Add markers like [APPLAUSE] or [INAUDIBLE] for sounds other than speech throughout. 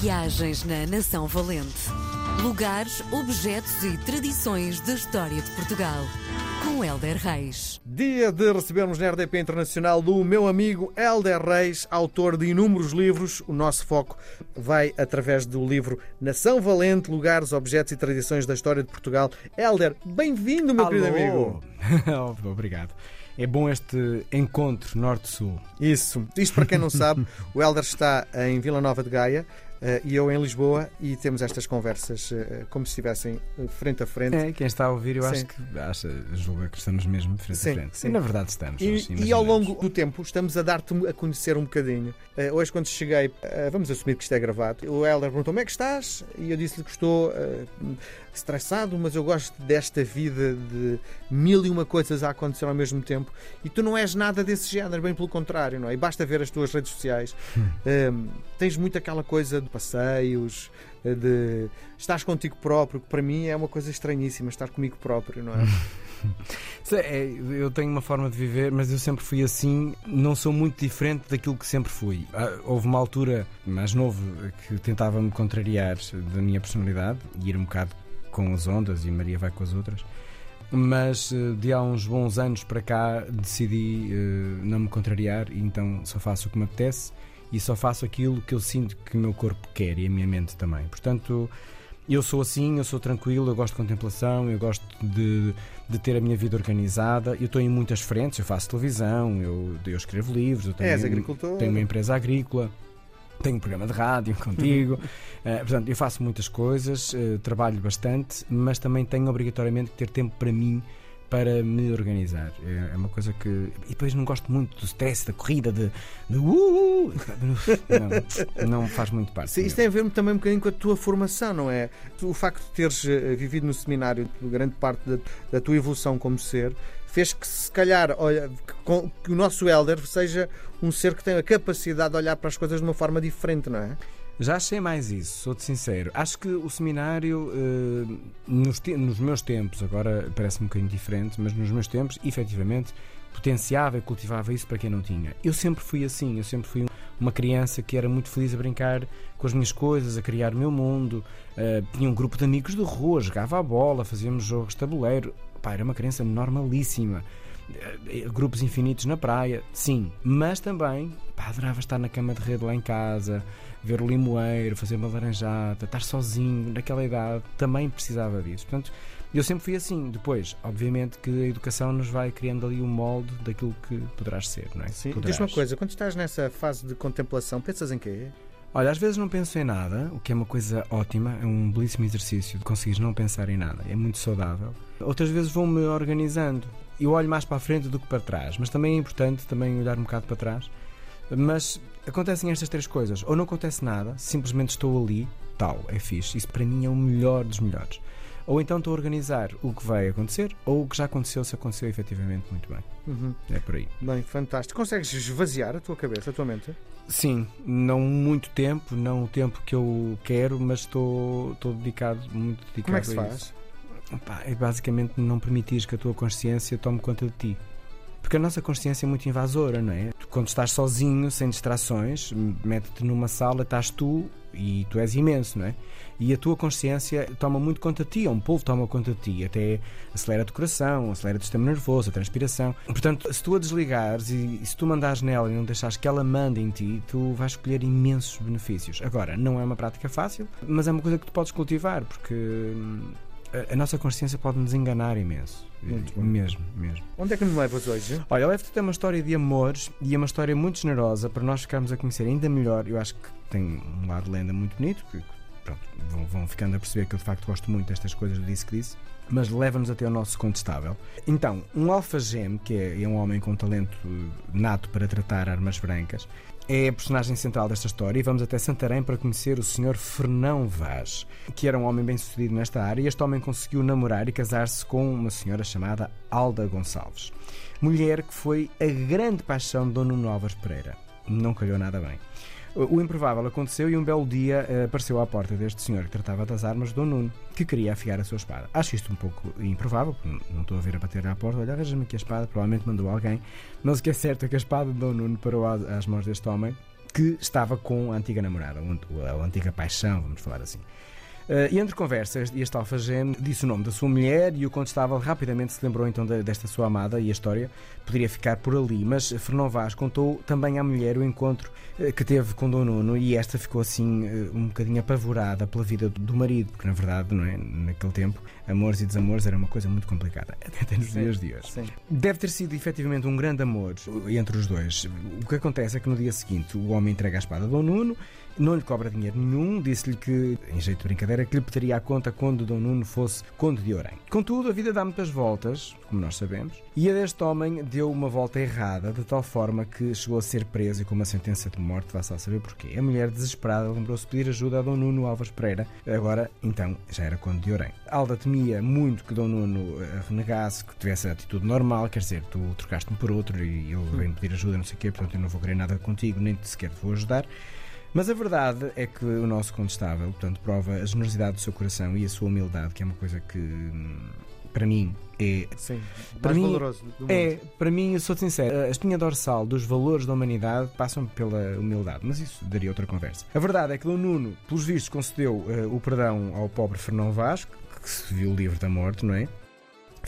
Viagens na Nação Valente. Lugares, objetos e tradições da história de Portugal. Com Helder Reis. Dia de recebermos na RDP Internacional o meu amigo Helder Reis, autor de inúmeros livros. O nosso foco vai através do livro Nação Valente, Lugares, Objetos e Tradições da História de Portugal. Helder, bem-vindo, meu Alô. querido amigo. [LAUGHS] Obrigado. É bom este encontro norte-sul. Isso. Isto para quem não sabe, o Helder está em Vila Nova de Gaia e eu em Lisboa e temos estas conversas eh, como se estivessem eh, frente a frente. É, quem está a ouvir, eu Sim. acho que acha, julga que estamos mesmo frente Sim, a frente. sim. E na verdade estamos. E, nós e ao longo do tempo estamos a dar-te a conhecer um bocadinho. Eh, hoje, quando cheguei, eh, vamos assumir que isto é gravado, o Helder perguntou como é que estás? E eu disse-lhe que estou eh, estressado, mas eu gosto desta vida de mil e uma coisas a acontecer ao mesmo tempo. E tu não és nada desse género, bem pelo contrário, não é? E basta ver as tuas redes sociais. Eh, tens muito aquela coisa de passeios, eh, de estás contigo próprio, que para mim é uma coisa estranhíssima, estar comigo próprio, não é? [LAUGHS] É, Eu tenho uma forma de viver, mas eu sempre fui assim. Não sou muito diferente daquilo que sempre fui. Ah, Houve uma altura mais novo que tentava me contrariar da minha personalidade ir um bocado com as ondas e Maria vai com as outras. Mas eh, de há uns bons anos para cá decidi eh, não me contrariar e então só faço o que me apetece e só faço aquilo que eu sinto que o meu corpo quer e a minha mente também. Portanto, eu sou assim, eu sou tranquilo, eu gosto de contemplação, eu gosto de, de ter a minha vida organizada. Eu estou em muitas frentes, eu faço televisão, eu, eu escrevo livros, eu tenho, És agricultor. tenho uma empresa agrícola, tenho um programa de rádio [LAUGHS] contigo. Eh, portanto, eu faço muitas coisas, eh, trabalho bastante, mas também tenho obrigatoriamente que ter tempo para mim para me organizar. É é uma coisa que. E depois não gosto muito do stress, da corrida, de. de uh, uh. Não, não faz muito parte. Sim, isto tem a ver também um bocadinho com a tua formação, não é? O facto de teres eh, vivido no seminário grande parte da, da tua evolução como ser fez que, se calhar, olha, que, o nosso Elder seja um ser que tem a capacidade de olhar para as coisas de uma forma diferente, não é? Já achei mais isso, sou-te sincero. Acho que o seminário, eh, nos, te- nos meus tempos, agora parece um bocadinho diferente, mas nos meus tempos, efetivamente, potenciava e cultivava isso para quem não tinha. Eu sempre fui assim, eu sempre fui um- uma criança que era muito feliz a brincar com as minhas coisas, a criar o meu mundo. eh, tinha um grupo de amigos de rua, jogava a bola, fazíamos jogos de tabuleiro. Pá, era uma criança normalíssima. Eh, Grupos infinitos na praia, sim, mas também pá, adorava estar na cama de rede lá em casa, ver o limoeiro, fazer uma laranjada, estar sozinho naquela idade, também precisava disso. Portanto, eu sempre fui assim. Depois, obviamente, que a educação nos vai criando ali um molde daquilo que poderás ser, não é? Sim. Poderás. Diz uma coisa, quando estás nessa fase de contemplação, pensas em quê? Olha, às vezes não penso em nada, o que é uma coisa ótima, é um belíssimo exercício de conseguires não pensar em nada, é muito saudável. Outras vezes vou-me organizando. Eu olho mais para a frente do que para trás, mas também é importante também olhar um bocado para trás. Mas acontecem estas três coisas. Ou não acontece nada, simplesmente estou ali, tal, é fixe. Isso para mim é o melhor dos melhores. Ou então estou a organizar o que vai acontecer, ou o que já aconteceu, se aconteceu efetivamente muito bem. Uhum. É por aí. Bem, fantástico. Consegues esvaziar a tua cabeça, a tua mente? Sim, não muito tempo, não o tempo que eu quero, mas estou, estou dedicado, muito dedicado Como é que se a faz? Pá, é basicamente não permitires que a tua consciência tome conta de ti. Porque a nossa consciência é muito invasora, não é? Quando estás sozinho, sem distrações, mete-te numa sala, estás tu e tu és imenso, não é? E a tua consciência toma muito conta de ti, um povo toma conta de ti, até acelera o coração, acelera o sistema nervoso, a transpiração. Portanto, se tu a desligares e, e se tu mandares nela e não deixares que ela mande em ti, tu vais escolher imensos benefícios. Agora, não é uma prática fácil, mas é uma coisa que tu podes cultivar, porque hum, a, a nossa consciência pode nos enganar imenso. Muito bom. mesmo, mesmo. Onde é que me levas hoje? Olha, levo-te até uma história de amores e é uma história muito generosa para nós ficarmos a conhecer ainda melhor. Eu acho que tem um lado de lenda muito bonito, que pronto, vão, vão ficando a perceber que eu de facto gosto muito destas coisas do disse que disse, mas leva-nos até ao nosso contestável. Então, um alfageme, que é, é um homem com talento nato para tratar armas brancas, é a personagem central desta história e vamos até Santarém para conhecer o Sr. Fernão Vaz, que era um homem bem sucedido nesta área e este homem conseguiu namorar e casar-se com uma senhora chamada Alda Gonçalves. Mulher que foi a grande paixão de Dona Nuno Álvares Pereira. Não calhou nada bem. O improvável aconteceu e um belo dia eh, apareceu à porta deste senhor que tratava das armas, Dom Nuno, que queria afiar a sua espada. Acho isto um pouco improvável, não estou a ver a bater à porta, olha, arranja-me aqui a espada, provavelmente mandou alguém, mas o que é certo é que a espada de Nuno parou às mãos deste homem que estava com a antiga namorada, a antiga paixão, vamos falar assim. Uh, e entre conversas, este alfageme disse o nome da sua mulher e o Condestável rapidamente se lembrou então de, desta sua amada e a história poderia ficar por ali. Mas Fernão Vaz contou também à mulher o encontro uh, que teve com Dom Nuno e esta ficou assim uh, um bocadinho apavorada pela vida do, do, marido, porque na verdade, não é? Naquele tempo, amores e desamores era uma coisa muito complicada, [LAUGHS] até nos sim, dias de hoje. Sim. Deve ter sido efetivamente um grande amor entre os dois. O que acontece é que no dia seguinte o homem entrega a espada a Dom Nuno não lhe cobra dinheiro nenhum, disse-lhe que, em jeito de brincadeira, que lhe pediria a conta quando Dom Nuno fosse conde de Orem. Contudo, a vida dá muitas voltas, como nós sabemos, e a deste homem deu uma volta errada, de tal forma que chegou a ser preso e com uma sentença de morte, vá-se a saber porquê. A mulher, desesperada, lembrou-se de pedir ajuda a Dom Nuno Alves Pereira, agora, então, já era conde de Orem. Alda temia muito que Dom Nuno eh, renegasse, que tivesse a atitude normal, quer dizer, tu trocaste-me por outro e ele vem pedir ajuda, não sei o quê, portanto eu não vou querer nada contigo, nem sequer te vou ajudar. Mas a verdade é que o nosso contestável, portanto, prova a generosidade do seu coração e a sua humildade, que é uma coisa que hum, para mim é Sim, para mim valoroso é para mim eu sou sincero a espinha dorsal dos valores da humanidade passam pela humildade mas isso daria outra conversa. A verdade é que Dom Nuno pelos vistos concedeu uh, o perdão ao pobre Fernão Vasco que se viu livre da morte não é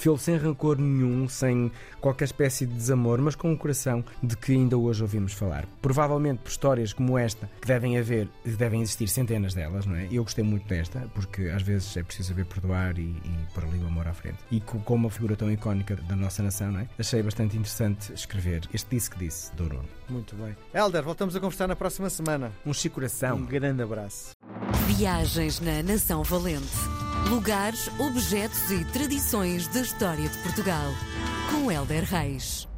Fê-lo sem rancor nenhum, sem qualquer espécie de desamor, mas com um coração de que ainda hoje ouvimos falar. Provavelmente por histórias como esta, que devem haver, devem existir centenas delas, não é? Eu gostei muito desta, porque às vezes é preciso saber perdoar e, e pôr ali o amor à frente. E com uma figura tão icónica da nossa nação, não é? Achei bastante interessante escrever este Disse que Disse, do Bruno. Muito bem. Helder, voltamos a conversar na próxima semana. Um chicoração. Um grande abraço. Viagens na Nação Valente. Lugares, objetos e tradições da história de Portugal. Com Helder Reis.